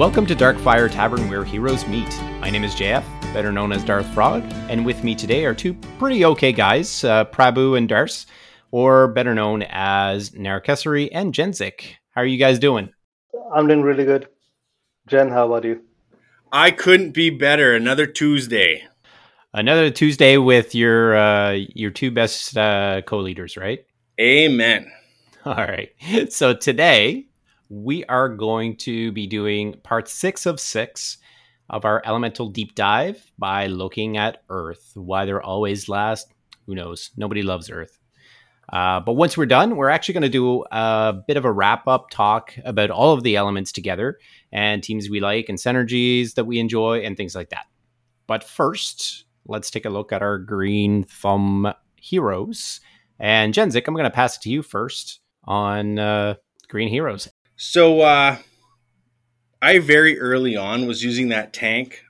Welcome to Darkfire Tavern where heroes meet. My name is JF, better known as Darth Frog, and with me today are two pretty okay guys, uh, Prabu and Darce, or better known as Narakesari and Jenzik. How are you guys doing? I'm doing really good. Jen, how about you? I couldn't be better. Another Tuesday. Another Tuesday with your uh, your two best uh, co-leaders, right? Amen. All right. So today we are going to be doing part six of six of our elemental deep dive by looking at Earth. Why they're always last, who knows? Nobody loves Earth. Uh, but once we're done, we're actually going to do a bit of a wrap up talk about all of the elements together and teams we like and synergies that we enjoy and things like that. But first, let's take a look at our green thumb heroes. And Jenzik, I'm going to pass it to you first on uh, green heroes. So uh, I very early on was using that tank,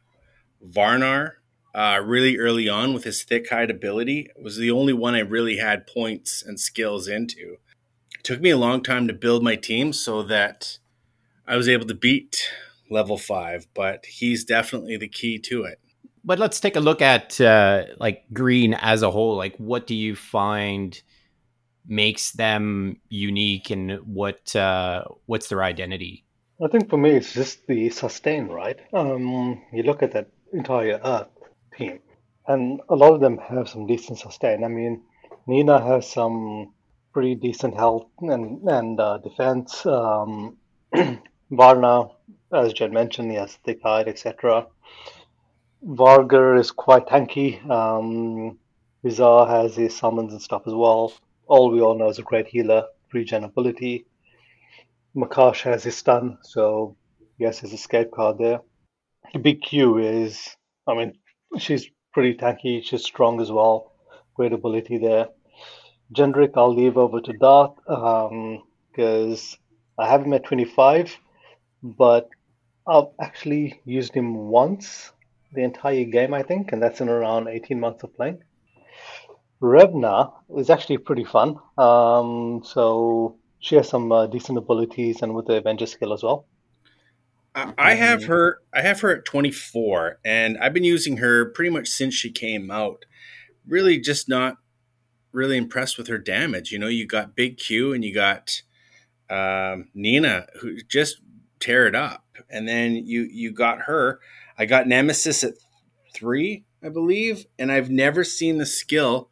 Varnar, uh, really early on with his thick hide ability. It was the only one I really had points and skills into. It took me a long time to build my team so that I was able to beat level five, but he's definitely the key to it. But let's take a look at uh, like green as a whole. Like, what do you find makes them unique, and what uh, what's their identity? I think for me, it's just the sustain, right? Um, you look at that entire Earth team, and a lot of them have some decent sustain. I mean, Nina has some pretty decent health and and uh, defense. Um, Varnar, as Jen mentioned, he has thick hide, etc. Vargar is quite tanky. Um, Vizar has his summons and stuff as well. All we all know is a great healer, regen ability. Makash has his stun, so yes, has his escape card there. Big Q is, I mean, she's pretty tanky, she's strong as well. Great ability there. Gendrick, I'll leave over to Dart because um, I have him at 25, but I've actually used him once the entire game, I think, and that's in around 18 months of playing. Revna is actually pretty fun. Um, so she has some uh, decent abilities and with the Avenger skill as well. I have her. I have her at 24, and I've been using her pretty much since she came out. Really, just not really impressed with her damage. You know, you got Big Q and you got um, Nina who just tear it up, and then you you got her. I got Nemesis at three, I believe, and I've never seen the skill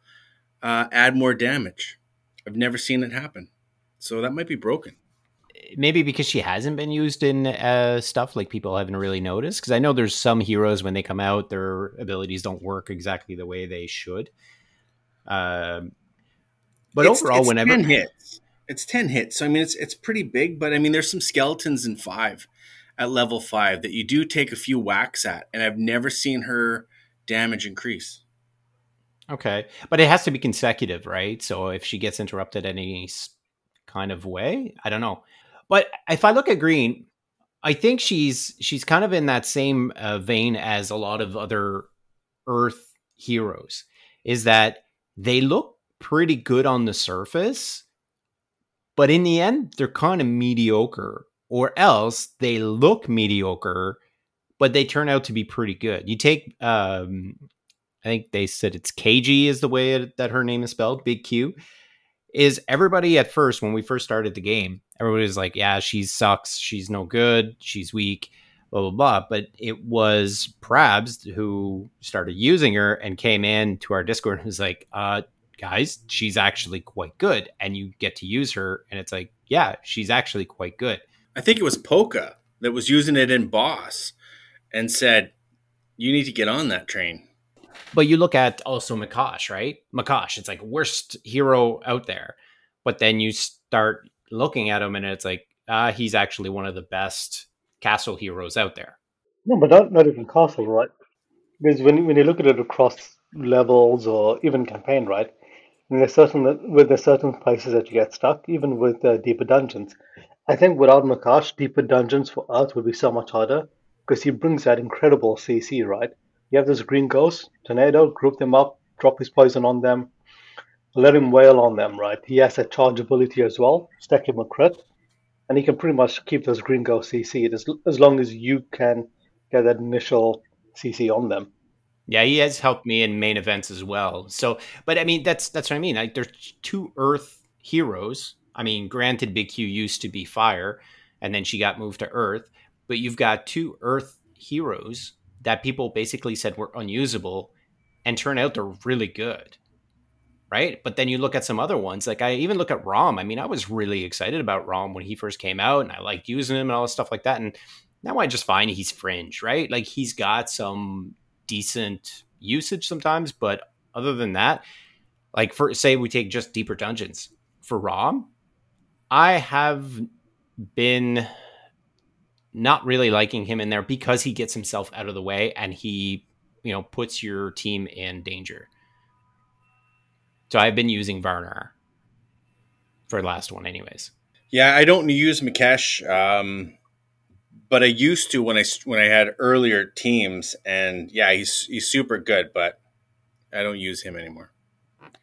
uh, add more damage. I've never seen it happen, so that might be broken. Maybe because she hasn't been used in uh, stuff like people haven't really noticed. Because i know there's some heroes when they come out their abilities don't work exactly the way they should. Um, but it's, overall it's whenever 10 hits. It's 10 hits. So i mean it's it's pretty big but i mean there's some skeletons in five at level five that you do take a few whacks at and i've never seen her damage increase okay but it has to be consecutive right so if she gets interrupted any kind of way i don't know but if I look at Green, I think she's she's kind of in that same uh, vein as a lot of other Earth heroes. Is that they look pretty good on the surface, but in the end, they're kind of mediocre. Or else they look mediocre, but they turn out to be pretty good. You take, um, I think they said it's KG is the way that her name is spelled, Big Q. Is everybody at first when we first started the game? everybody was like, yeah, she sucks. She's no good. She's weak, blah, blah, blah. But it was Prabs who started using her and came in to our Discord and was like, uh, guys, she's actually quite good. And you get to use her. And it's like, yeah, she's actually quite good. I think it was Polka that was using it in Boss and said, you need to get on that train. But you look at also Makash, right? Makash, it's like worst hero out there. But then you start looking at him and it's like uh, he's actually one of the best castle heroes out there. No, but not, not even castle, right? Because when when you look at it across levels or even campaign, right? And there's certain with there's certain places that you get stuck, even with uh, deeper dungeons. I think without Makash, deeper dungeons for Earth would be so much harder because he brings that incredible CC, right? You have this green ghost, tornado, group them up, drop his poison on them, let him wail on them, right? He has that charge ability as well. Stack him a crit. and he can pretty much keep those green ghosts CC'd as as long as you can get that initial CC on them. Yeah, he has helped me in main events as well. So, but I mean, that's that's what I mean. Like, there's two Earth heroes. I mean, granted, Big Q used to be Fire, and then she got moved to Earth, but you've got two Earth heroes that people basically said were unusable, and turn out they're really good. Right, but then you look at some other ones. Like I even look at Rom. I mean, I was really excited about Rom when he first came out, and I liked using him and all this stuff like that. And now I just find he's fringe, right? Like he's got some decent usage sometimes, but other than that, like for say we take just deeper dungeons for Rom, I have been not really liking him in there because he gets himself out of the way and he, you know, puts your team in danger. So I've been using Varnar for the last one, anyways. Yeah, I don't use Makash. Um, but I used to when I when I had earlier teams, and yeah, he's he's super good, but I don't use him anymore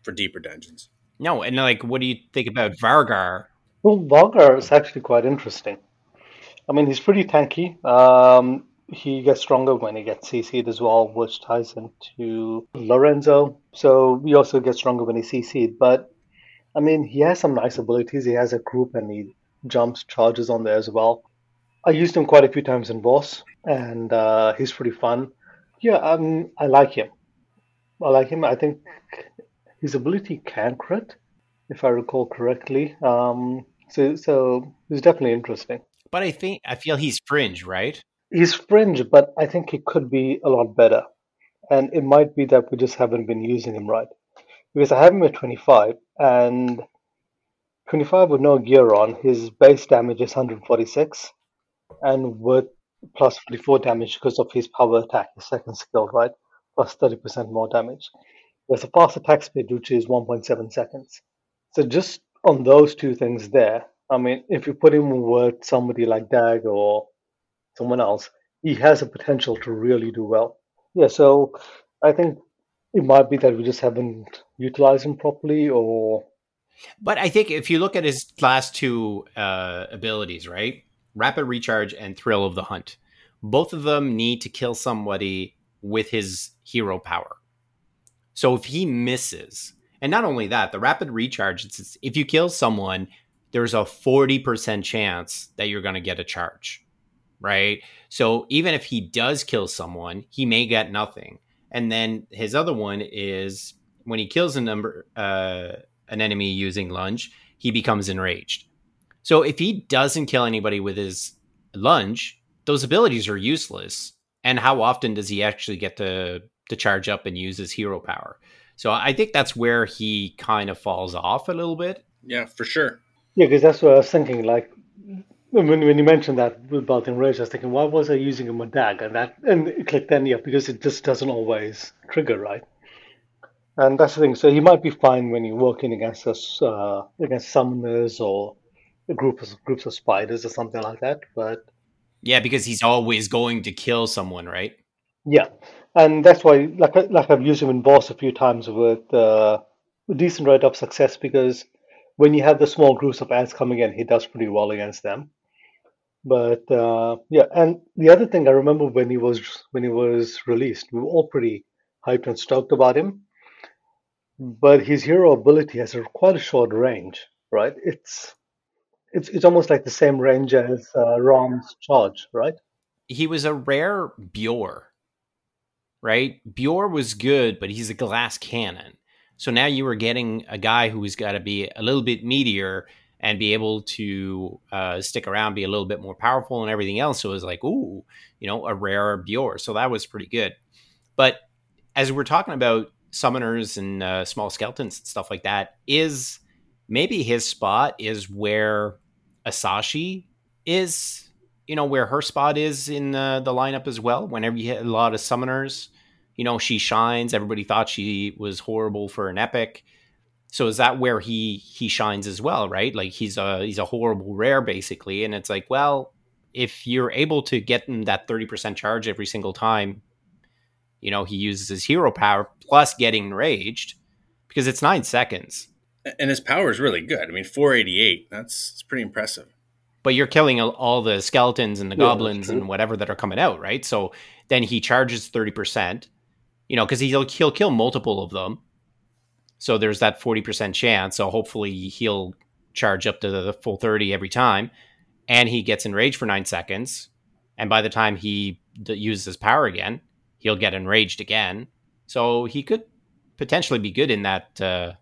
for deeper dungeons. No, and like, what do you think about Vargar? Well, Vargar is actually quite interesting. I mean, he's pretty tanky. Um, he gets stronger when he gets CC'd as well, which ties into Lorenzo. So he also gets stronger when he's CC'd. But I mean, he has some nice abilities. He has a group and he jumps, charges on there as well. I used him quite a few times in Boss, and uh, he's pretty fun. Yeah, um, I like him. I like him. I think his ability can crit, if I recall correctly. Um, so, so he's definitely interesting. But I think I feel he's fringe, right? He's fringe, but I think he could be a lot better, and it might be that we just haven't been using him right. Because I have him at 25, and 25 with no gear on, his base damage is 146 and with plus 44 damage because of his power attack, his second skill, right? Plus 30% more damage. There's a fast attack speed, which is 1.7 seconds. So just on those two things there, I mean, if you put him with somebody like Dag or someone else, he has a potential to really do well. Yeah, so I think it might be that we just haven't utilized him properly or but I think if you look at his last two uh, abilities, right? Rapid Recharge and Thrill of the Hunt. Both of them need to kill somebody with his hero power. So if he misses, and not only that, the Rapid Recharge, it's, if you kill someone, there's a 40% chance that you're going to get a charge, right? So even if he does kill someone, he may get nothing. And then his other one is when he kills a number, uh, an enemy using lunge, he becomes enraged. So if he doesn't kill anybody with his lunge, those abilities are useless. And how often does he actually get to to charge up and use his hero power? So I think that's where he kind of falls off a little bit. Yeah, for sure. Yeah, because that's what I was thinking. Like when, when you mentioned that with about enrage, I was thinking, why was I using a dag? And that and it clicked then, yeah, because it just doesn't always trigger, right? And that's the thing. So he might be fine when you're working against us, uh, against summoners or groups groups of spiders or something like that. But yeah, because he's always going to kill someone, right? Yeah, and that's why, like, like I've used him in boss a few times with uh, a decent rate of success because when you have the small groups of ants coming in, he does pretty well against them. But uh, yeah, and the other thing I remember when he was when he was released, we were all pretty hyped and stoked about him. But his hero ability has a quite a short range, right? It's it's it's almost like the same range as uh, Rom's charge, right? He was a rare Bjor, right? Bjor was good, but he's a glass cannon. So now you were getting a guy who's got to be a little bit meatier and be able to uh, stick around, be a little bit more powerful, and everything else. So it was like, ooh, you know, a rare Bjor. So that was pretty good. But as we're talking about summoners and uh, small skeletons and stuff like that, is maybe his spot is where Asashi is, you know, where her spot is in the, the lineup as well. Whenever you hit a lot of summoners, you know, she shines. Everybody thought she was horrible for an epic. So is that where he he shines as well, right? Like he's a he's a horrible rare basically, and it's like, well, if you're able to get him that thirty percent charge every single time, you know, he uses his hero power plus getting enraged because it's nine seconds and his power is really good. I mean, 488. That's, that's pretty impressive. but you're killing all the skeletons and the yeah, goblins and whatever that are coming out, right? So then he charges 30%, you know, because he'll, he'll kill multiple of them. So there's that 40% chance. So hopefully he'll charge up to the full 30 every time. And he gets enraged for nine seconds. And by the time he d- uses his power again, he'll get enraged again. So he could potentially be good in that uh,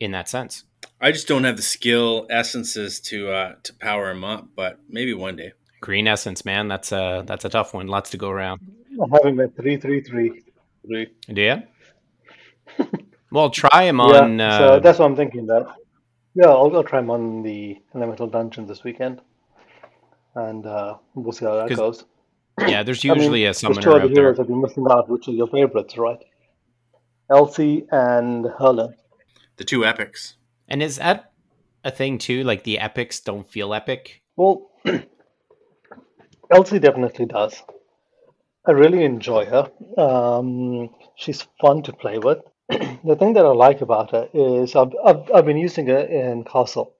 in that sense. I just don't have the skill essences to uh, to power him up, but maybe one day. Green essence, man, that's a that's a tough one. Lots to go around. I'm having a three three three three. Do you? well, try him on. Yeah, so uh, that's what I'm thinking. That yeah, I'll go try him on the elemental dungeon this weekend, and uh, we'll see how that goes. Yeah, there's usually I mean, a summoner two other heroes that you're missing out, which are your favorites, right? Elsie and Herlin. The two epics. And is that a thing too? Like the epics don't feel epic? Well, Elsie definitely does. I really enjoy her. Um, she's fun to play with. the thing that I like about her is I've, I've, I've been using her in Castle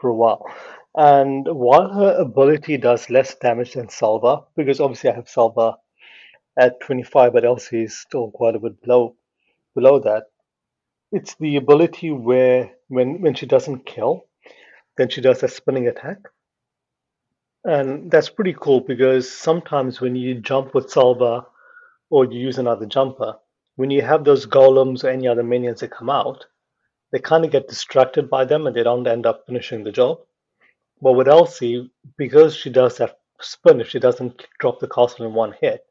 for a while. And while her ability does less damage than Salva, because obviously I have Salva at 25, but Elsie is still quite a bit below below that. It's the ability where when when she doesn't kill, then she does a spinning attack. And that's pretty cool because sometimes when you jump with Salva or you use another jumper, when you have those golems or any other minions that come out, they kind of get distracted by them and they don't end up finishing the job. But with Elsie, because she does that spin, if she doesn't drop the castle in one hit,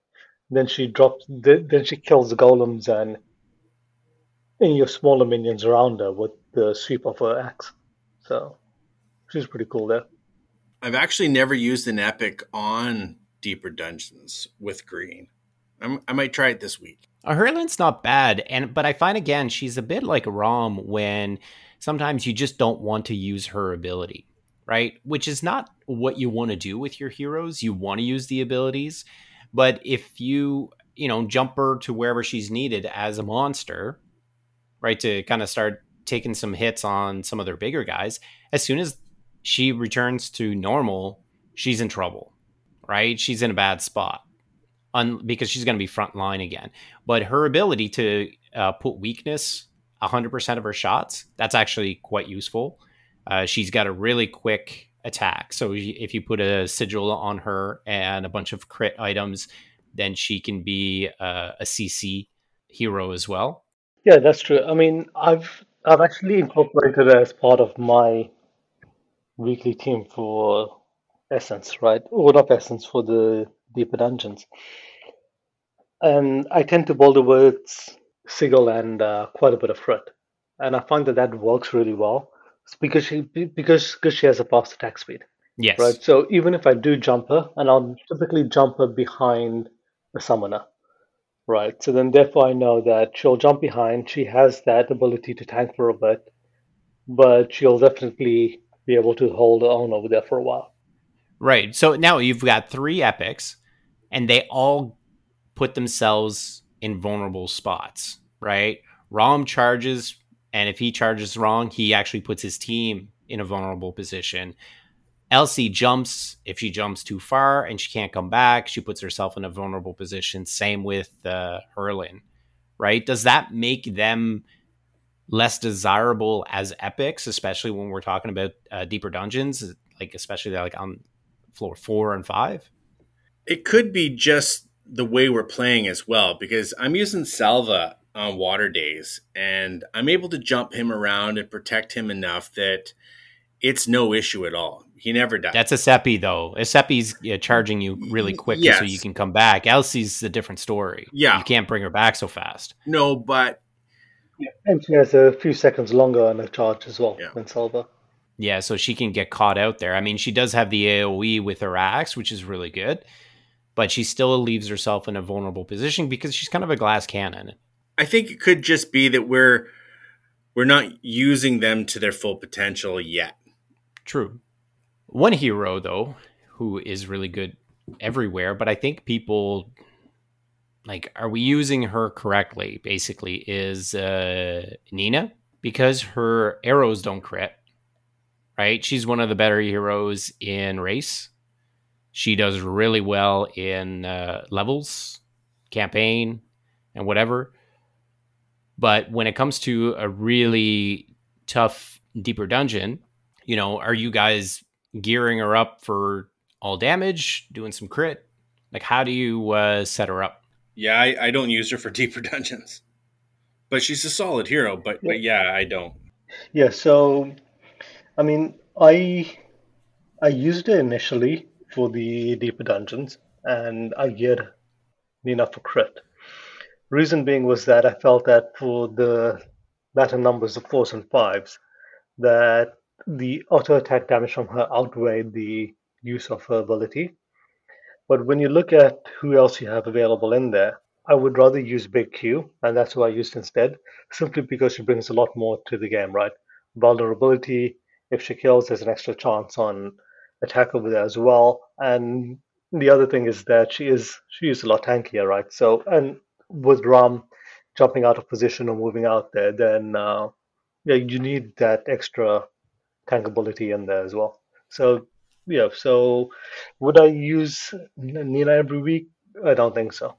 then she drops, then she kills the golems and any of smaller minions around her with the sweep of her axe. So she's pretty cool there. I've actually never used an epic on deeper dungeons with green. I'm, i might try it this week. Herlin's not bad, and but I find again she's a bit like Rom when sometimes you just don't want to use her ability, right? Which is not what you want to do with your heroes. You want to use the abilities, but if you you know jump her to wherever she's needed as a monster, right, to kind of start taking some hits on some of their bigger guys, as soon as she returns to normal, she's in trouble, right? She's in a bad spot un- because she's going to be front line again. But her ability to uh, put weakness 100% of her shots, that's actually quite useful. Uh, she's got a really quick attack. So if you put a sigil on her and a bunch of crit items, then she can be uh, a CC hero as well. Yeah, that's true. I mean, I've I've actually incorporated it as part of my weekly team for Essence, right? Or not Essence for the deeper dungeons. And I tend to boulder with Sigil and uh, quite a bit of Frit, and I find that that works really well. It's because she because because she has a fast attack speed. Yes. Right. So even if I do jump her, and I'll typically jump her behind the summoner, Right. So then, therefore, I know that she'll jump behind. She has that ability to tank for a bit, but she'll definitely be able to hold on over there for a while. Right. So now you've got three epics, and they all put themselves in vulnerable spots. Right. Rom charges, and if he charges wrong, he actually puts his team in a vulnerable position. Elsie jumps if she jumps too far and she can't come back. She puts herself in a vulnerable position. Same with uh, Herlin, right? Does that make them less desirable as epics, especially when we're talking about uh, deeper dungeons, like especially like on floor four and five? It could be just the way we're playing as well, because I'm using Salva on water days, and I'm able to jump him around and protect him enough that it's no issue at all. He never dies. That's a Seppi though. A Seppi's yeah, charging you really quick yes. so you can come back. Elsie's a different story. Yeah, you can't bring her back so fast. No, but yeah. and she has a few seconds longer on the charge as well yeah. than Salva. Yeah, so she can get caught out there. I mean, she does have the AOE with her axe, which is really good, but she still leaves herself in a vulnerable position because she's kind of a glass cannon. I think it could just be that we're we're not using them to their full potential yet. True. One hero, though, who is really good everywhere, but I think people like are we using her correctly basically is uh nina because her arrows don't crit right? She's one of the better heroes in race. She does really well in uh, levels, campaign, and whatever. But when it comes to a really tough, deeper dungeon, you know, are you guys gearing her up for all damage, doing some crit? Like, how do you uh, set her up? Yeah, I, I don't use her for deeper dungeons, but she's a solid hero. But but yeah, I don't. Yeah, so I mean, I I used it initially for the deeper dungeons, and I geared Nina for crit. Reason being was that I felt that for the better numbers of fours and fives, that the auto attack damage from her outweighed the use of her ability. But when you look at who else you have available in there, I would rather use Big Q, and that's who I used instead, simply because she brings a lot more to the game, right? Vulnerability, if she kills, there's an extra chance on attack over there as well. And the other thing is that she is she is a lot tankier, right? So and with Rom jumping out of position or moving out there, then uh, yeah, you need that extra tankability in there as well. So yeah, so would I use Nina every week? I don't think so.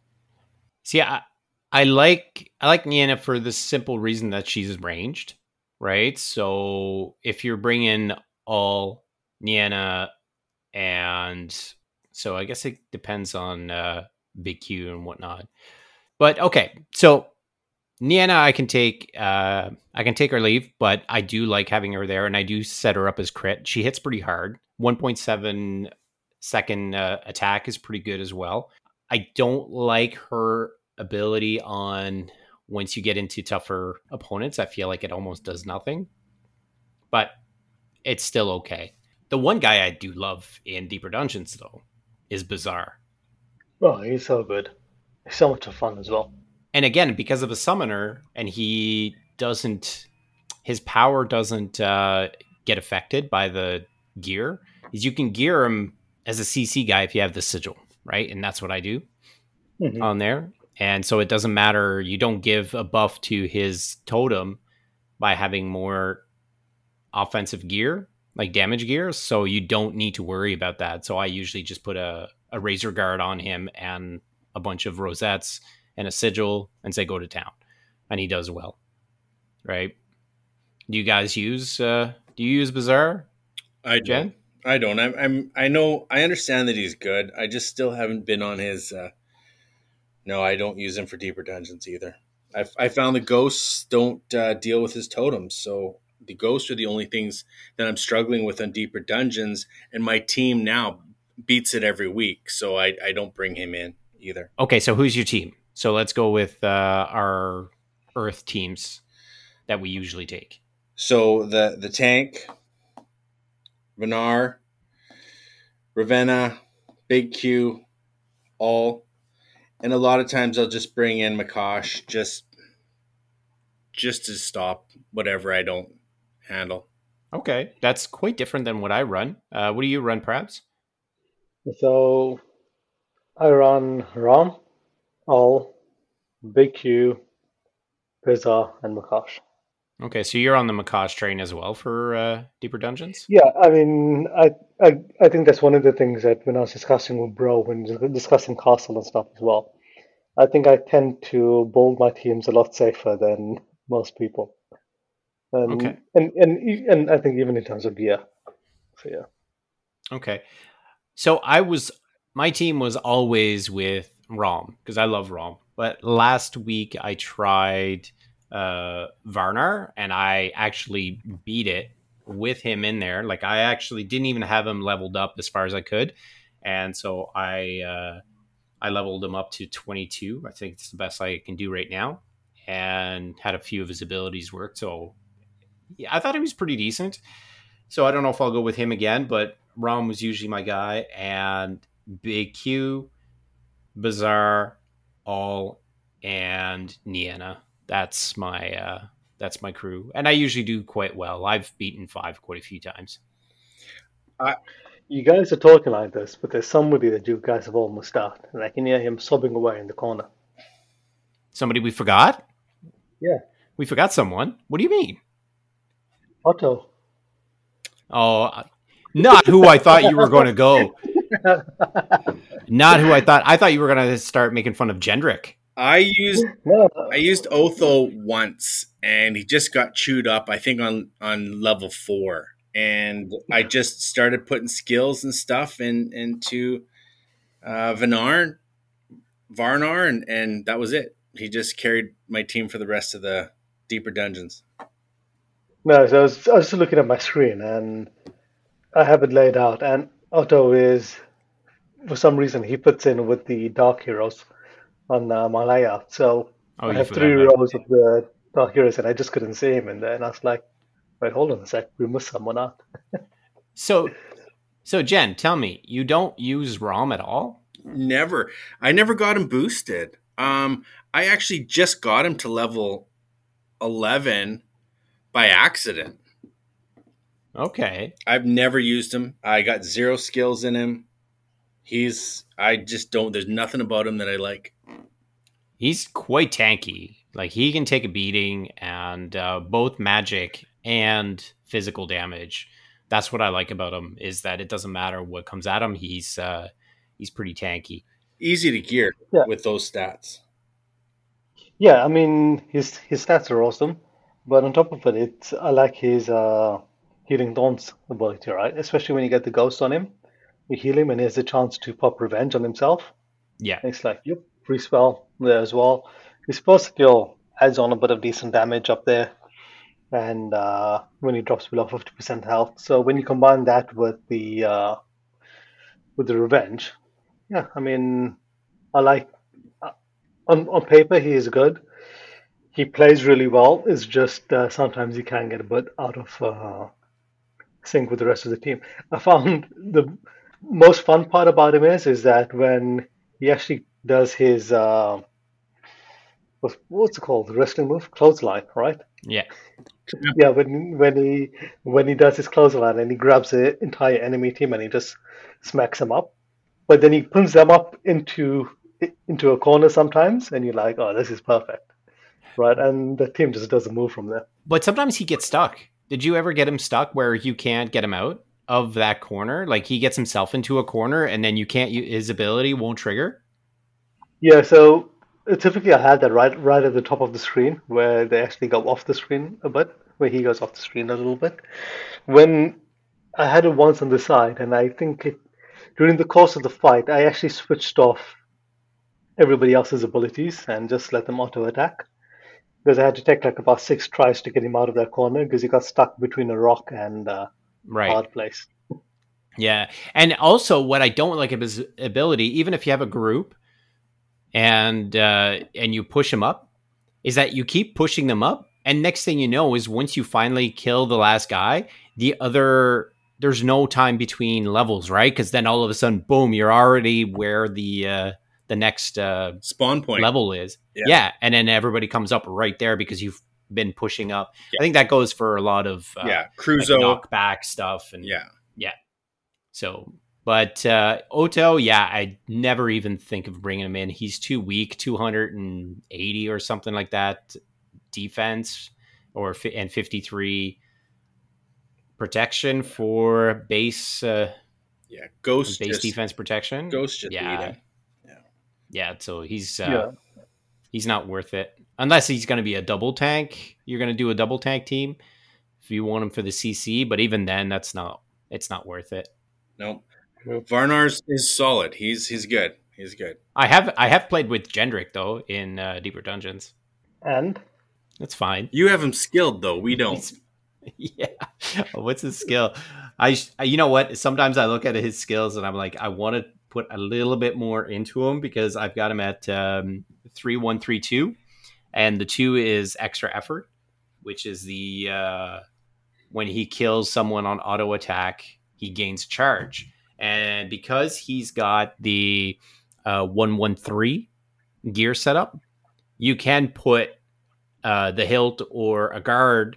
See, I, I like I like Nina for the simple reason that she's ranged, right? So if you're bringing all Niana and so I guess it depends on uh, Big Q and whatnot. But okay, so Niana, I can take uh, I can take her leave, but I do like having her there, and I do set her up as crit. She hits pretty hard. 1.7 second uh, attack is pretty good as well. I don't like her ability on once you get into tougher opponents. I feel like it almost does nothing, but it's still okay. The one guy I do love in deeper dungeons though is Bazaar. Oh, he's so good. He's so much fun as well and again because of a summoner and he doesn't his power doesn't uh, get affected by the gear is you can gear him as a cc guy if you have the sigil right and that's what i do mm-hmm. on there and so it doesn't matter you don't give a buff to his totem by having more offensive gear like damage gear so you don't need to worry about that so i usually just put a, a razor guard on him and a bunch of rosettes and a sigil and say go to town, and he does well. Right? Do you guys use? uh Do you use Bazaar? I Jen? I don't. I'm, I'm. I know. I understand that he's good. I just still haven't been on his. uh No, I don't use him for deeper dungeons either. I, I found the ghosts don't uh, deal with his totems, so the ghosts are the only things that I'm struggling with on deeper dungeons, and my team now beats it every week, so I, I don't bring him in either. Okay, so who's your team? So let's go with uh, our Earth teams that we usually take. So the the tank, Varnar, Ravenna, Big Q, all, and a lot of times I'll just bring in Makash just just to stop whatever I don't handle. Okay, that's quite different than what I run. Uh, what do you run, perhaps? So I run Rom, all, Big Q, Pizza, and Makash. Okay, so you're on the Makash train as well for uh, deeper dungeons. Yeah, I mean, I, I I think that's one of the things that when I was discussing with Bro when discussing Castle and stuff as well. I think I tend to build my teams a lot safer than most people. And, okay. And and and I think even in terms of gear. So yeah. Okay. So I was my team was always with Rom because I love Rom. But last week I tried uh, Varnar and I actually beat it with him in there. Like I actually didn't even have him leveled up as far as I could, and so I uh, I leveled him up to 22. I think it's the best I can do right now, and had a few of his abilities work. So yeah, I thought he was pretty decent. So I don't know if I'll go with him again, but Rom was usually my guy, and Big Q Bazaar, All, and Niana. That's my uh, that's my crew, and I usually do quite well. I've beaten five quite a few times. I, you guys are talking like this, but there's somebody that you guys have almost out, and I can hear him sobbing away in the corner. Somebody we forgot? Yeah, we forgot someone. What do you mean? Otto. Oh, not who I thought you were going to go. not who I thought. I thought you were going to start making fun of Gendrick. I used no. I used Otto once, and he just got chewed up. I think on on level four, and I just started putting skills and stuff in into uh, Varnar, and and that was it. He just carried my team for the rest of the deeper dungeons. No, so I was, I was just looking at my screen, and I have it laid out, and Otto is, for some reason, he puts in with the Dark Heroes on uh, my layout. So oh, I have three rows of the Dark Heroes, and I just couldn't see him in there. And I was like, wait, hold on a sec, we missed someone out. so, so Jen, tell me, you don't use Rom at all? Never. I never got him boosted. Um, I actually just got him to level 11 by accident. Okay. I've never used him. I got zero skills in him. He's I just don't there's nothing about him that I like. He's quite tanky. Like he can take a beating and uh, both magic and physical damage. That's what I like about him is that it doesn't matter what comes at him. He's uh, he's pretty tanky. Easy to gear yeah. with those stats. Yeah, I mean his his stats are awesome, but on top of it, it's I like his uh, healing Dawn's ability, right? Especially when you get the ghost on him, you heal him and he has a chance to pop revenge on himself. Yeah. And it's like, yep, free spell there as well. His first skill adds on a bit of decent damage up there. And uh, when he drops below 50% health. So when you combine that with the uh, with the revenge, yeah, I mean, I like uh, on on paper he is good. He plays really well. It's just uh, sometimes he can get a bit out of uh, sync with the rest of the team. I found the most fun part about him is is that when he actually does his uh, what's it called? The wrestling move, clothesline, right? Yeah. Yeah, when when he when he does his clothesline and he grabs the entire enemy team and he just smacks them up, but then he pulls them up into into a corner sometimes, and you're like, oh, this is perfect, right? And the team just doesn't move from there. But sometimes he gets stuck. Did you ever get him stuck where you can't get him out of that corner? Like he gets himself into a corner and then you can't his ability won't trigger? Yeah, so uh, typically I had that right right at the top of the screen where they actually go off the screen a bit, where he goes off the screen a little bit. When I had it once on the side, and I think it, during the course of the fight, I actually switched off everybody else's abilities and just let them auto attack because I had to take like about six tries to get him out of that corner because he got stuck between a rock and uh, right. hard place. Yeah, and also what I don't like of his ability, even if you have a group and uh, and you push them up, is that you keep pushing them up, and next thing you know is once you finally kill the last guy, the other there's no time between levels, right? Because then all of a sudden, boom, you're already where the uh, the next uh, spawn point level is. Yeah. yeah. and then everybody comes up right there because you've been pushing up. Yeah. I think that goes for a lot of uh, yeah Cruzo like knockback stuff and yeah yeah. So, but uh, Otto, yeah, I never even think of bringing him in. He's too weak, two hundred and eighty or something like that defense, or and fifty three protection for base. Uh, yeah, ghost base just, defense protection. Ghost just yeah yeah, so he's uh, yeah. he's not worth it unless he's going to be a double tank. You're going to do a double tank team if you want him for the CC, but even then, that's not it's not worth it. No, nope. Varnar's is solid. He's he's good. He's good. I have I have played with Gendrick though in uh, deeper dungeons, and that's fine. You have him skilled though. We don't. He's, yeah. What's his skill? I, you know what? Sometimes I look at his skills and I'm like, I want to put a little bit more into him because I've got him at um, three one three two, and the two is extra effort, which is the uh, when he kills someone on auto attack, he gains charge, and because he's got the uh, one one three gear setup, you can put uh, the hilt or a guard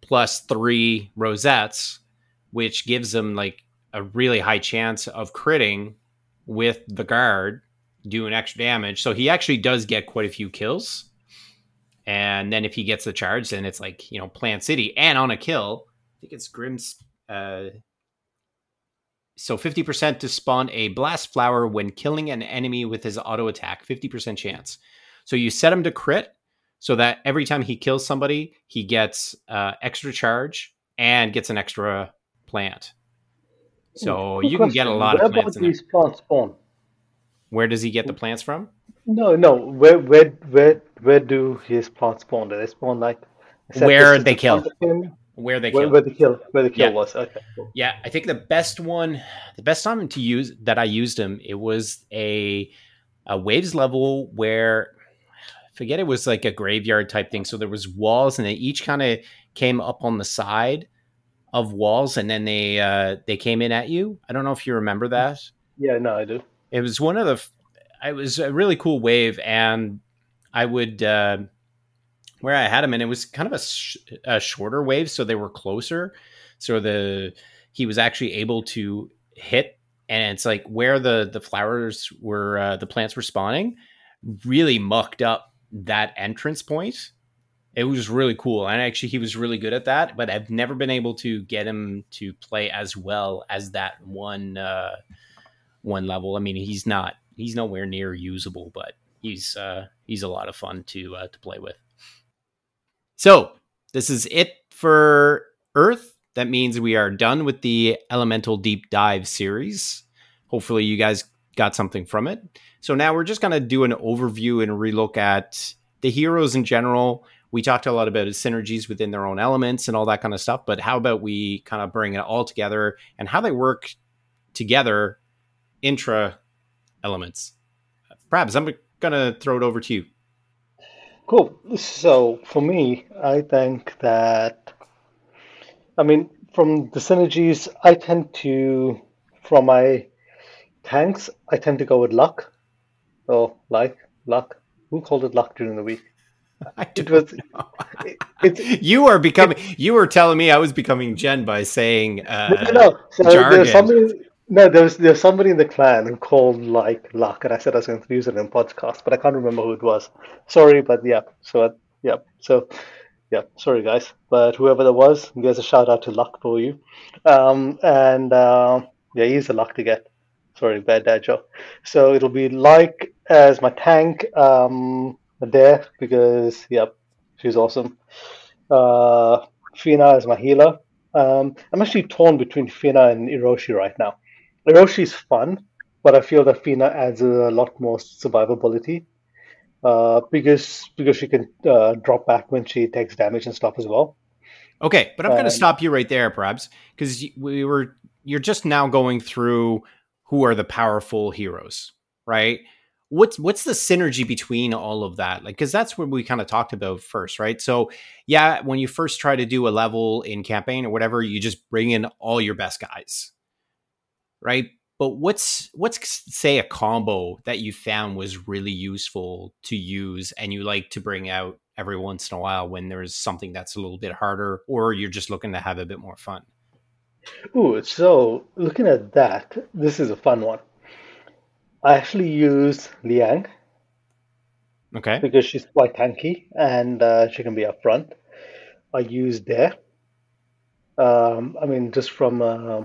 plus three rosettes, which gives them like a really high chance of critting with the guard doing extra damage. So he actually does get quite a few kills. And then if he gets the charge, then it's like, you know, Plant City. And on a kill, I think it's Grim's uh, so 50% to spawn a blast flower when killing an enemy with his auto attack, 50% chance. So you set him to crit so that every time he kills somebody, he gets uh, extra charge and gets an extra plant. So Quick you can get a lot where of plants about in there. these plants spawn? Where does he get the plants from? No, no. Where, where, where, where do his plants spawn? Do they spawn like Where they kill. Front of him? Where they Where, where the kill, where the kill Yeah. was. Okay. Cool. Yeah, I think the best one, the best time to use that I used him, it was a a waves level where I forget it was like a graveyard type thing. So there was walls, and they each kind of came up on the side of walls, and then they uh, they came in at you. I don't know if you remember that. Yeah, no, I do. It was one of the. It was a really cool wave, and I would uh, where I had him, and it was kind of a, sh- a shorter wave, so they were closer. So the he was actually able to hit, and it's like where the the flowers were, uh, the plants were spawning, really mucked up that entrance point. It was really cool, and actually he was really good at that. But I've never been able to get him to play as well as that one uh, one level. I mean, he's not he's nowhere near usable, but he's uh, he's a lot of fun to uh, to play with. So this is it for Earth. That means we are done with the Elemental Deep Dive series. Hopefully, you guys got something from it. So now we're just going to do an overview and relook at the heroes in general. We talked a lot about synergies within their own elements and all that kind of stuff, but how about we kind of bring it all together and how they work together intra elements? Perhaps I'm going to throw it over to you. Cool. So for me, I think that, I mean, from the synergies, I tend to, from my tanks, I tend to go with luck. Oh, like luck. Who called it luck during the week? I It was. It, it, you are becoming. You were telling me I was becoming Jen by saying. Uh, no, no. So jargon. there's somebody. No, there was there's somebody in the clan who called like luck, and I said I was going to use it in podcast, but I can't remember who it was. Sorry, but yeah. So uh, yeah. So yeah. Sorry, guys. But whoever that was, there's a shout out to luck for you. Um, and uh, yeah, he's a luck to get. Sorry, bad dad joke. So it'll be like as my tank um, there because yep, she's awesome. Uh, Fina is my healer. Um, I'm actually torn between Fina and Hiroshi right now. Hiroshi's fun, but I feel that Fina adds a lot more survivability uh, because because she can uh, drop back when she takes damage and stuff as well. Okay, but I'm going to stop you right there, perhaps, because we were. You're just now going through who are the powerful heroes, right? What's what's the synergy between all of that? Like, because that's what we kind of talked about first, right? So, yeah, when you first try to do a level in campaign or whatever, you just bring in all your best guys, right? But what's what's say a combo that you found was really useful to use and you like to bring out every once in a while when there's something that's a little bit harder or you're just looking to have a bit more fun. Ooh, so looking at that, this is a fun one. I actually use Liang Okay. because she's quite tanky and uh, she can be up front. I use Dare. Um, I mean, just from uh,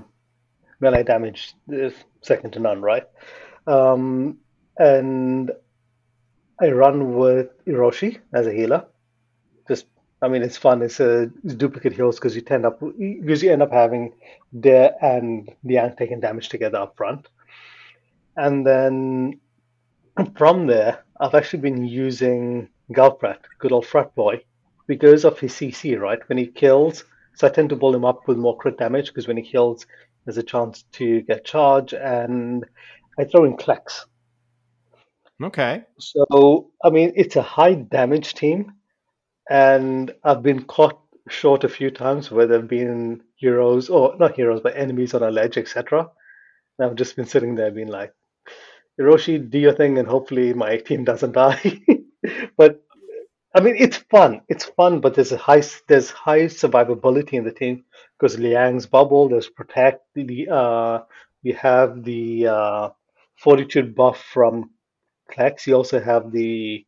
melee damage, is second to none, right? Um, and I run with Hiroshi as a healer. Just, I mean, it's fun. It's a it's duplicate heals because you tend up because you end up having Dare and Liang taking damage together up front. And then from there, I've actually been using Galprat, good old frat boy, because of his CC, right? When he kills, so I tend to build him up with more crit damage because when he kills, there's a chance to get charge, and I throw in Klex. Okay. So, I mean, it's a high damage team, and I've been caught short a few times where there have been heroes, or not heroes, but enemies on a ledge, etc. And I've just been sitting there being like, Hiroshi, do your thing, and hopefully my team doesn't die. but I mean, it's fun. It's fun, but there's a high there's high survivability in the team because Liang's bubble. There's protect. The uh, we have the uh, fortitude buff from Klex. You also have the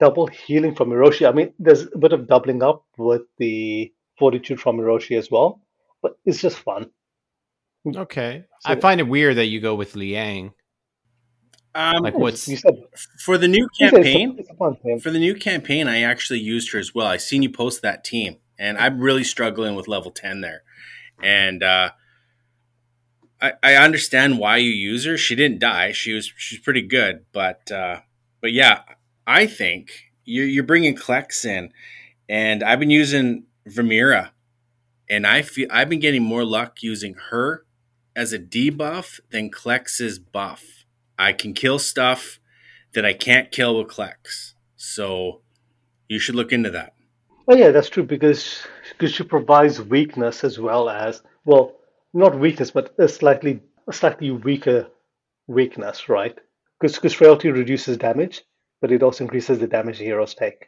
double healing from Hiroshi. I mean, there's a bit of doubling up with the fortitude from Hiroshi as well, but it's just fun. Okay, so, I find it weird that you go with Liang. Um, like what's said, for the new campaign? It's a, it's a for the new campaign, I actually used her as well. I seen you post that team, and I'm really struggling with level ten there. And uh, I, I understand why you use her. She didn't die. She was she's pretty good, but uh, but yeah, I think you're, you're bringing Klex in, and I've been using Vamira, and I feel I've been getting more luck using her as a debuff than Klex's buff. I can kill stuff that I can't kill with Klex, so you should look into that. Oh yeah, that's true because because she provides weakness as well as well not weakness, but a slightly a slightly weaker weakness, right? Because because frailty reduces damage, but it also increases the damage the heroes take,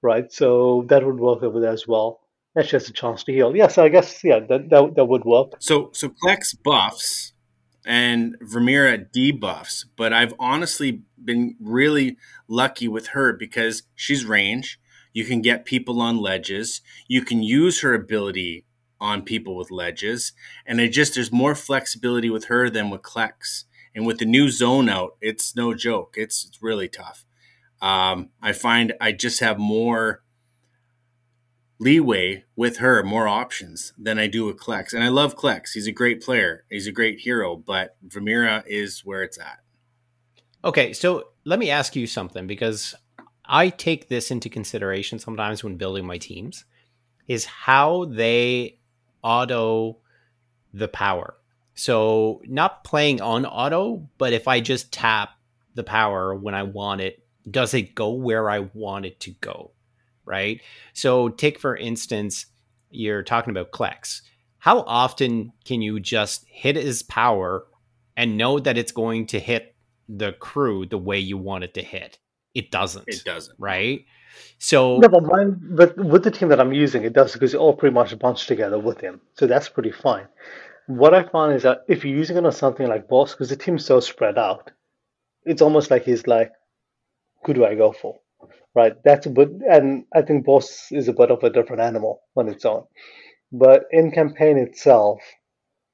right? So that would work over there as well. And she has a chance to heal. Yeah, so I guess yeah, that that, that would work. So so Klex buffs and Vamira debuffs, but I've honestly been really lucky with her because she's range. You can get people on ledges. You can use her ability on people with ledges. And it just, there's more flexibility with her than with Klex. And with the new zone out, it's no joke. It's, it's really tough. Um, I find I just have more leeway with her, more options than I do with Klex. And I love Klex. He's a great player. He's a great hero, but Vamira is where it's at. Okay, so let me ask you something because I take this into consideration sometimes when building my teams is how they auto the power. So not playing on auto, but if I just tap the power when I want it, does it go where I want it to go? Right. So take for instance, you're talking about Klex. How often can you just hit his power and know that it's going to hit the crew the way you want it to hit? It doesn't. It doesn't. Right. So no, but mine, but with the team that I'm using, it does because it all pretty much bunched together with him, so that's pretty fine. What I find is that if you're using it on something like boss, because the team's so spread out, it's almost like he's like, who do I go for? Right. That's a bit, and I think boss is a bit of a different animal on its own. But in campaign itself,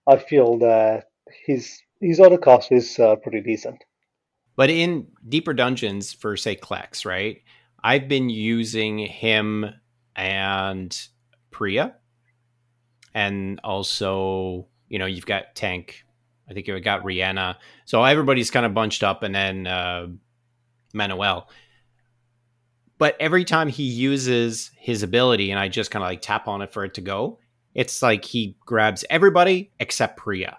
I feel that his his auto cost is uh, pretty decent. But in deeper dungeons, for say Klex, right? I've been using him and Priya, and also you know you've got Tank. I think you've got Rihanna. So everybody's kind of bunched up, and then uh, Manuel. But every time he uses his ability, and I just kind of like tap on it for it to go, it's like he grabs everybody except Priya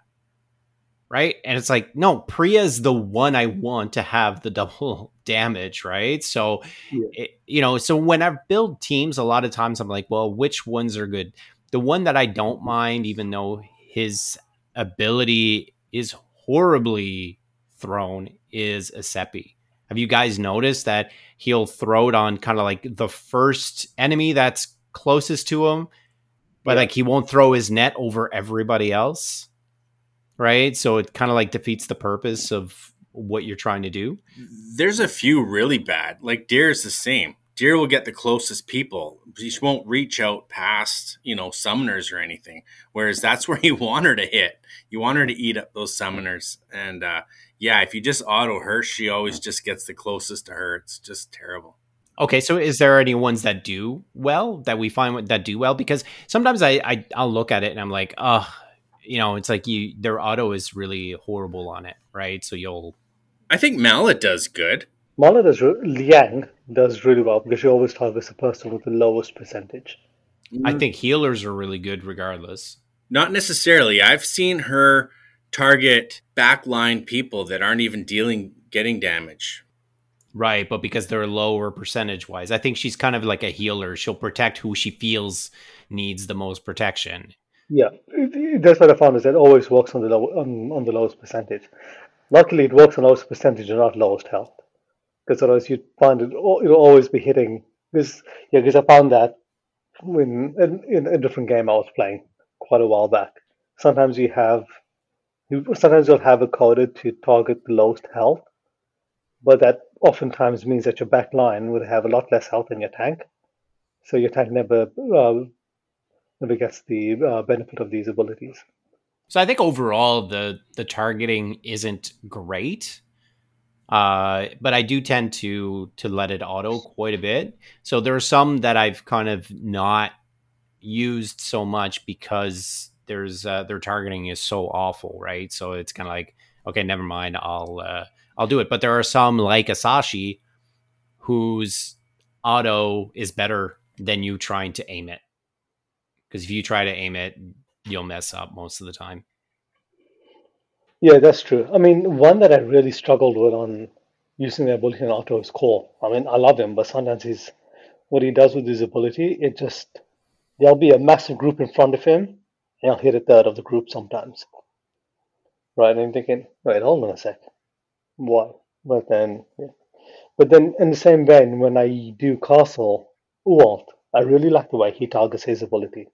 right? And it's like, no, Priya is the one I want to have the double damage, right? So, yeah. it, you know, so when I build teams, a lot of times I'm like, well, which ones are good? The one that I don't mind, even though his ability is horribly thrown, is Asepi. Have you guys noticed that he'll throw it on kind of like the first enemy that's closest to him, but yeah. like he won't throw his net over everybody else? right? So it kind of like defeats the purpose of what you're trying to do. There's a few really bad. Like Deer is the same. Deer will get the closest people. She won't reach out past, you know, summoners or anything. Whereas that's where you want her to hit. You want her to eat up those summoners. And uh, yeah, if you just auto her, she always just gets the closest to her. It's just terrible. Okay, so is there any ones that do well that we find that do well? Because sometimes I, I I'll look at it and I'm like, oh, you know, it's like you their auto is really horrible on it, right? So you'll. I think Mallet does good. Mallet does Liang does really well because she always targets the person with the lowest percentage. I mm. think healers are really good regardless. Not necessarily. I've seen her target backline people that aren't even dealing getting damage. Right, but because they're lower percentage wise, I think she's kind of like a healer. She'll protect who she feels needs the most protection. Yeah, that's what I found is it always works on the low, on, on the lowest percentage. Luckily, it works on lowest percentage and not lowest health, because otherwise you'd find it you'll always be hitting. Because yeah, because I found that when in, in a different game I was playing quite a while back. Sometimes you have you sometimes you'll have it coded to target the lowest health, but that oftentimes means that your back line would have a lot less health than your tank. So your tank never uh, never gets the uh, benefit of these abilities. So I think overall the the targeting isn't great. Uh, but I do tend to to let it auto quite a bit. So there are some that I've kind of not used so much because there's uh, their targeting is so awful, right? So it's kind of like okay, never mind, I'll uh, I'll do it. But there are some like Asashi whose auto is better than you trying to aim it. Because if you try to aim it, you'll mess up most of the time. Yeah, that's true. I mean, one that I really struggled with on using the ability in auto is Core. I mean, I love him, but sometimes he's what he does with his ability, it just there'll be a massive group in front of him, and he'll hit a third of the group sometimes. Right? And I'm thinking, wait, hold on a sec. Why? But then, yeah. but then in the same vein, when I do Castle Ualt, I really like the way he targets his ability.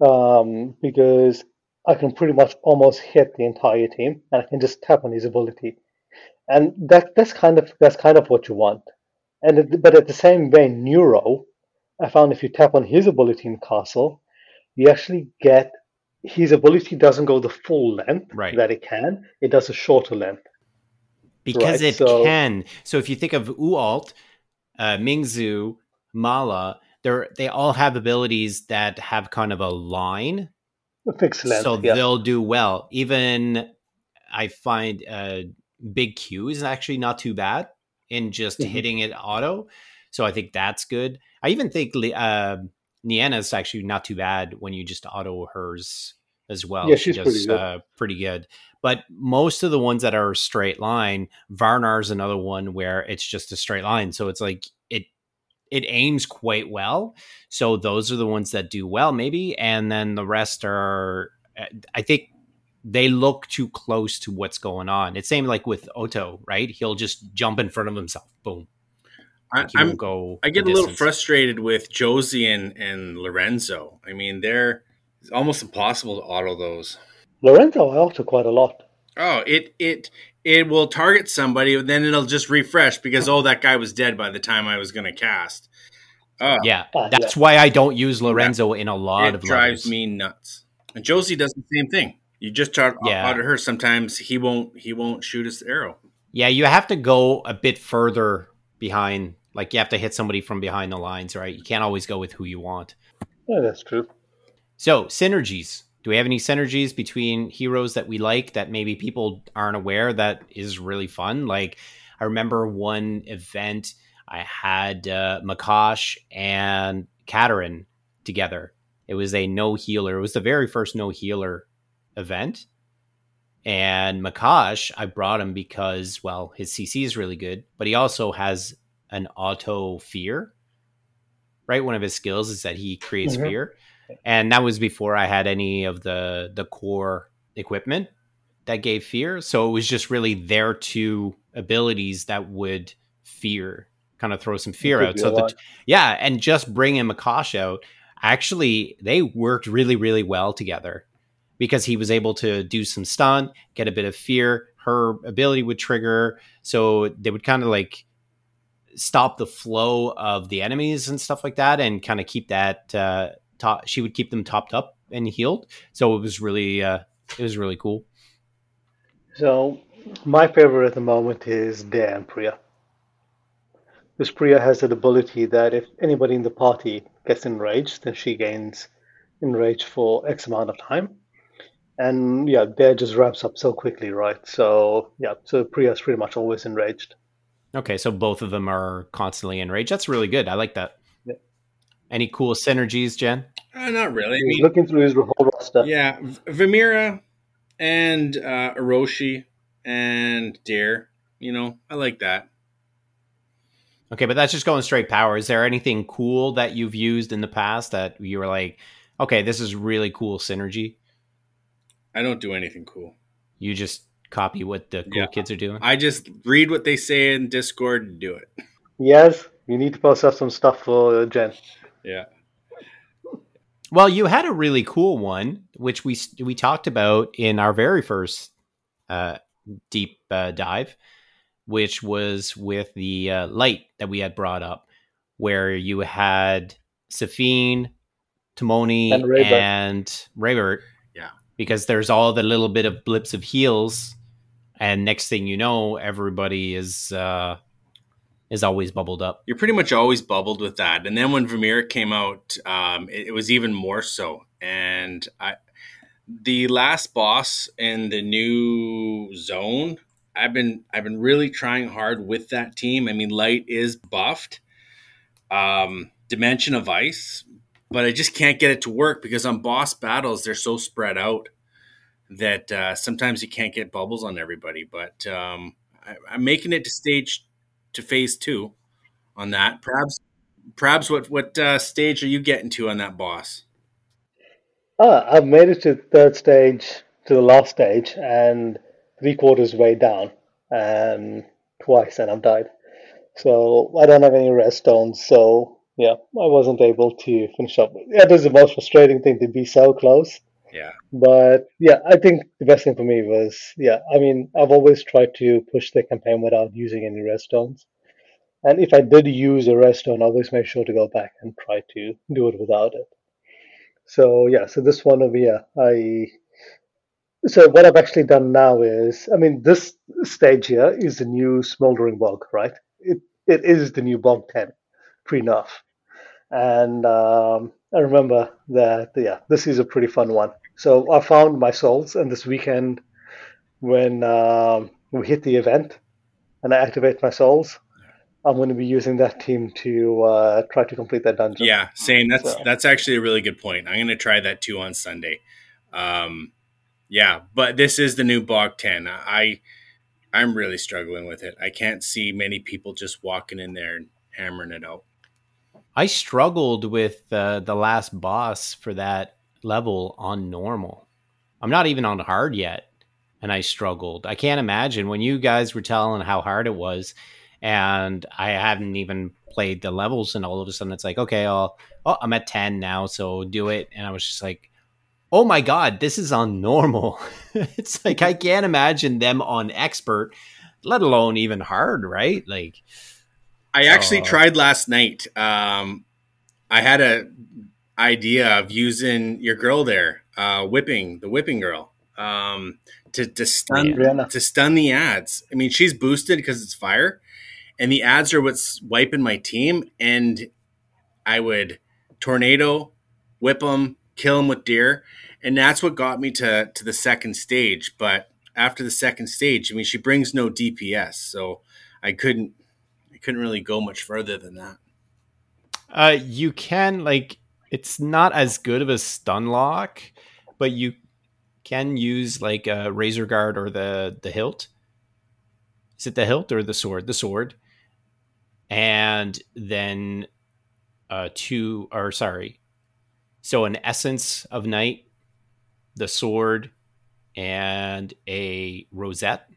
Um, because I can pretty much almost hit the entire team, and I can just tap on his ability, and that that's kind of that's kind of what you want. And but at the same vein, Neuro, I found if you tap on his ability in Castle, you actually get his ability doesn't go the full length Right. that it can; it does a shorter length. because Right, it so- can. So if you think of Ualt, uh, Mingzu, Mala, they're they all have abilities that have kind of a line, A fixed length. so yeah. they'll do well. Even I find uh, Big Q is actually not too bad in just Mhm. hitting it auto. So I think that's good. I even think uh, Niana is actually not too bad when you just auto hers as well. Yeah, she she's does pretty good. Uh, pretty good. But most of the ones that are straight line, Varnar's another one where it's just a straight line. So it's like it it aims quite well. So those are the ones that do well, maybe, and then the rest are. uh, I think they look too close to what's going on. It's same like with Otto, right? He'll just jump in front of himself. Boom. I, Like, he I'm won't go. I get a the little frustrated with Josie and, and Lorenzo. I mean, they're it's almost impossible to auto those. Lorenzo I auto quite a lot. Oh, it it it will target somebody, then it'll just refresh because oh, that guy was dead by the time I was going to cast. Oh, Yeah, Ah, that's why I don't use Lorenzo in a lot it of drives levels. me nuts. And Josie does the same thing. You just try Yeah. auto her. Sometimes he won't he won't shoot his arrow. Yeah, you have to go a bit further behind. Like you have to hit somebody from behind the lines, right? You can't always go with who you want. Yeah, that's true. So synergies. Do we have any synergies between heroes that we like that maybe people aren't aware that is really fun? Like I remember one event I had uh, Makash and Katerin together. It was a no healer. It was the very first no healer event. And Makash, I brought him because, well, his CC is really good, but he also has an auto fear. Right? One of his skills is that he creates Mhm. fear. And that was before I had any of the the core equipment that gave fear. So it was just really their two abilities that would fear, kind of throw some fear out. So the, yeah, and just bringing Makash out, actually, they worked really, really well together because he was able to do some stun, get a bit of fear. Her ability would trigger, so they would kind of like stop the flow of the enemies and stuff like that, and kind of keep that. Uh, top, she would keep them topped up and healed. So it was really, uh, it was really cool. So my favorite at the moment is Dan Priya. This Priya has that ability that if anybody in the party gets enraged, then she gains enraged for X amount of time. And yeah, Dare just wraps up so quickly, right? So yeah, so Priya's pretty much always enraged. Okay, so both of them are constantly enraged. That's really good. I like that. Yeah. Any cool synergies, Jen? Uh, not really. I He's mean, looking through his whole roster. yeah, V- Vamira and uh, Orochi and Dare. You know, I like that. Okay, but that's just going straight power. Is there anything cool that you've used in the past that you were like, okay, this is really cool synergy? I don't do anything cool. You just copy what the cool Yeah. kids are doing? I just read what they say in Discord and do it. Yes, you need to post up some stuff for Jen. Yeah. Well, you had a really cool one, which we we talked about in our very first uh, deep uh, dive, which was with the uh, light that we had brought up, where you had Safine, Timoni, And Raybert. and Raybert. Yeah. because there's all the little bit of blips of heals, and next thing you know, everybody is uh, is always bubbled up. You're pretty much always bubbled with that. And then when Vermeer came out, um, it, it, was even more so. And I, the last boss in the new zone, I've been I've been really trying hard with that team. I mean, Light is buffed, um, Dimension of Ice, but I just can't get it to work because on boss battles they're so spread out that uh, sometimes you can't get bubbles on everybody. But um, I, I'm making it to stage to phase two on that. Perhaps, perhaps what what uh, stage are you getting to on that boss? Uh, I've made it to third stage, to the last stage, and three quarters way down, and twice, and I've died. So I don't have any rest stones. So yeah, I wasn't able to finish up. That is the most frustrating thing to be so close. Yeah. But yeah, I think the best thing for me was yeah. I mean, I've always tried to push the campaign without using any rest stones. And if I did use a rest stone, I always make sure to go back and try to do it without it. So yeah, so this one over here, I so what I've actually done now is, I mean, this stage here is the new smoldering bog, right? It it is the new bog ten, pre nerf, and um, I remember that yeah, this is a pretty fun one. So I found my souls, and this weekend when um, we hit the event, and I activate my souls, I'm going to be using that team to uh, try to complete that dungeon. Yeah, same. That's so. that's actually a really good point. I'm going to try that too on Sunday. Um, yeah, but this is the new Bog 10. I I'm really struggling with it. I can't see many people just walking in there and hammering it out. I struggled with uh, the last boss for that level on normal. I'm not even on hard yet, and I struggled. I can't imagine when you guys were telling how hard it was, and I hadn't even played the levels, and all of a sudden it's like, okay, I'll, oh, I'm at 10 now, so do it. And I was just like, oh my God, this is on normal. it's like, I can't imagine them on expert, let alone even hard, right? Like, I actually uh, tried last night. Um, I had a idea of using your girl there, uh, whipping the whipping girl, um, to to stun yeah. to stun the ads. I mean, she's boosted because it's fire, and the ads are what's wiping my team. And I would tornado, whip them, kill them with deer, and that's what got me to to the second stage. But after the second stage, I mean, she brings no DPS, so I couldn't I couldn't really go much further than that. Uh, you can like it's not as good of a stun lock, but you can use like a razor guard or the the hilt. Is it the hilt or the sword? The sword and then uh, two or sorry, so an essence of night, the sword, and a rosette,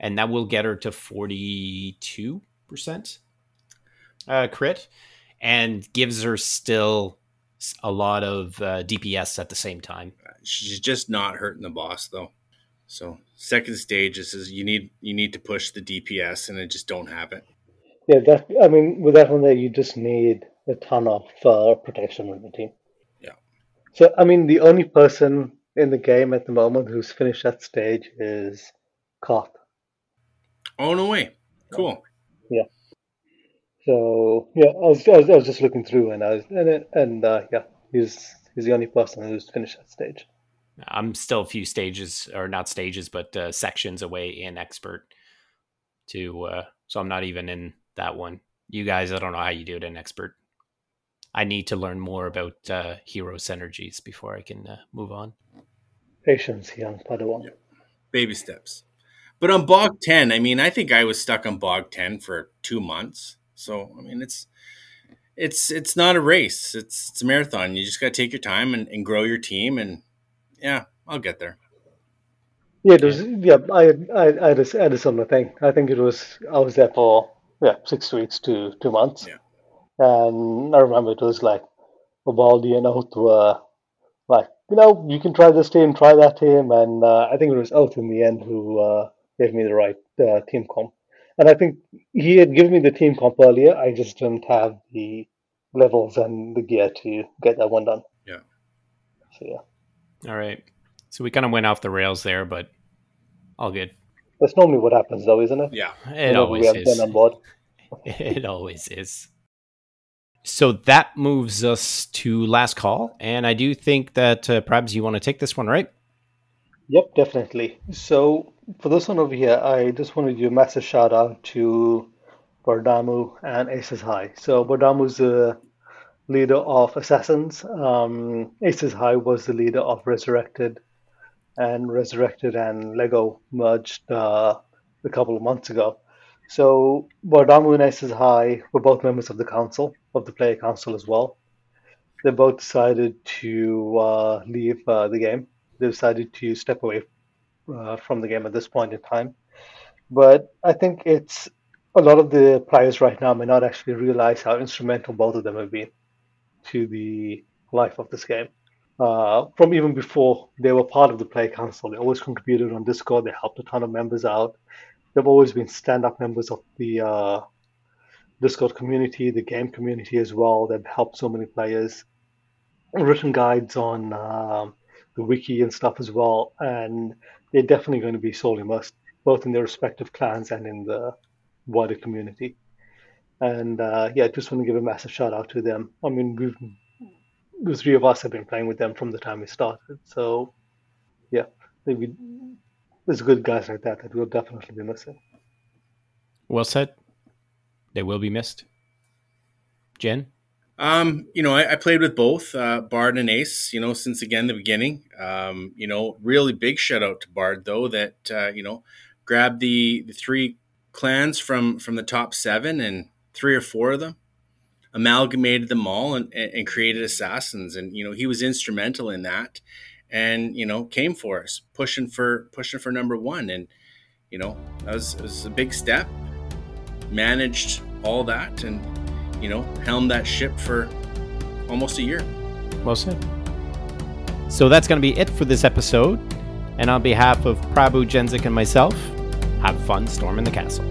and that will get her to forty two percent uh, crit, and gives her still a lot of uh, DPS at the same time. She's just not hurting the boss though. So second stage is you need you need to push the DPS, and I just don't have it. Yeah, that I mean, with that one there, you just need a ton of uh, protection on the team. Yeah. So I mean, the only person in the game at the moment who's finished that stage is Koth. Oh no way! Cool. Yeah. So yeah, I was, I was, I was just looking through, and I was and and uh, yeah, he's he's the only person who's finished that stage. I'm still a few stages, or not stages, but uh, sections away in expert. To uh, so I'm not even in that one. You guys, I don't know how you do it in expert. I need to learn more about uh, hero synergies before I can uh, move on. Patience, young Padawan. Baby steps. But on Bog 10, I mean, I think I was stuck on Bog 10 for two months. So, I mean, it's it's it's not a race. It's it's a marathon. You just got to take your time and, and grow your team. And yeah, I'll get there. Yeah, it was. Yeah, I I I had a, I had a similar thing. I think it was. I was there for yeah, six weeks to two months. Yeah. And I remember it was like Vivaldi and Oath were like, you know, you can try this team, try that team, and uh, I think it was Oath in the end who uh, gave me the right uh, team comp. And I think he had given me the team comp earlier. I just didn't have the levels and the gear to get that one done. Yeah. So yeah. All right. So we kind of went off the rails there, but all good. That's normally what happens, though, isn't it? Yeah, it Whenever always is. on board. it always is. So that moves us to last call, and I do think that uh, perhaps you want to take this one, right? Yep, definitely. So for this one over here, I just want to give a massive shout out to Bardamu and Aces High. So Bardamu's the leader of Assassins. Um, Aces High was the leader of Resurrected, and Resurrected and Lego merged uh, a couple of months ago. So Bardamu and Aces High were both members of the council, of the player council as well. They both decided to uh, leave uh, the game they decided to step away uh, from the game at this point in time. But I think it's a lot of the players right now may not actually realize how instrumental both of them have been to the life of this game. Uh, from even before they were part of the play council, they always contributed on Discord. They helped a ton of members out. They've always been stand-up members of the uh, Discord community, the game community as well. They've helped so many players. Written guides on um, the wiki and stuff as well. And they're definitely going to be sorely missed, both in their respective clans and in the wider community. And uh, yeah, I just want to give a massive shout out to them. I mean, we've the three of us have been playing with them from the time we started. So yeah, maybe there's good guys like that that we'll definitely be missing. Well said. They will be missed. Jen? Um, you know, I, I played with both uh, Bard and Ace. You know, since again the beginning. Um, you know, really big shout out to Bard though that uh, you know grabbed the the three clans from from the top seven and three or four of them amalgamated them all and, and created assassins and you know he was instrumental in that and you know came for us pushing for pushing for number one and you know that was, was a big step managed all that and you know, helmed that ship for almost a year. Well said. So that's going to be it for this episode. And on behalf of Prabu, Jenzik, and myself, have fun storming the castle.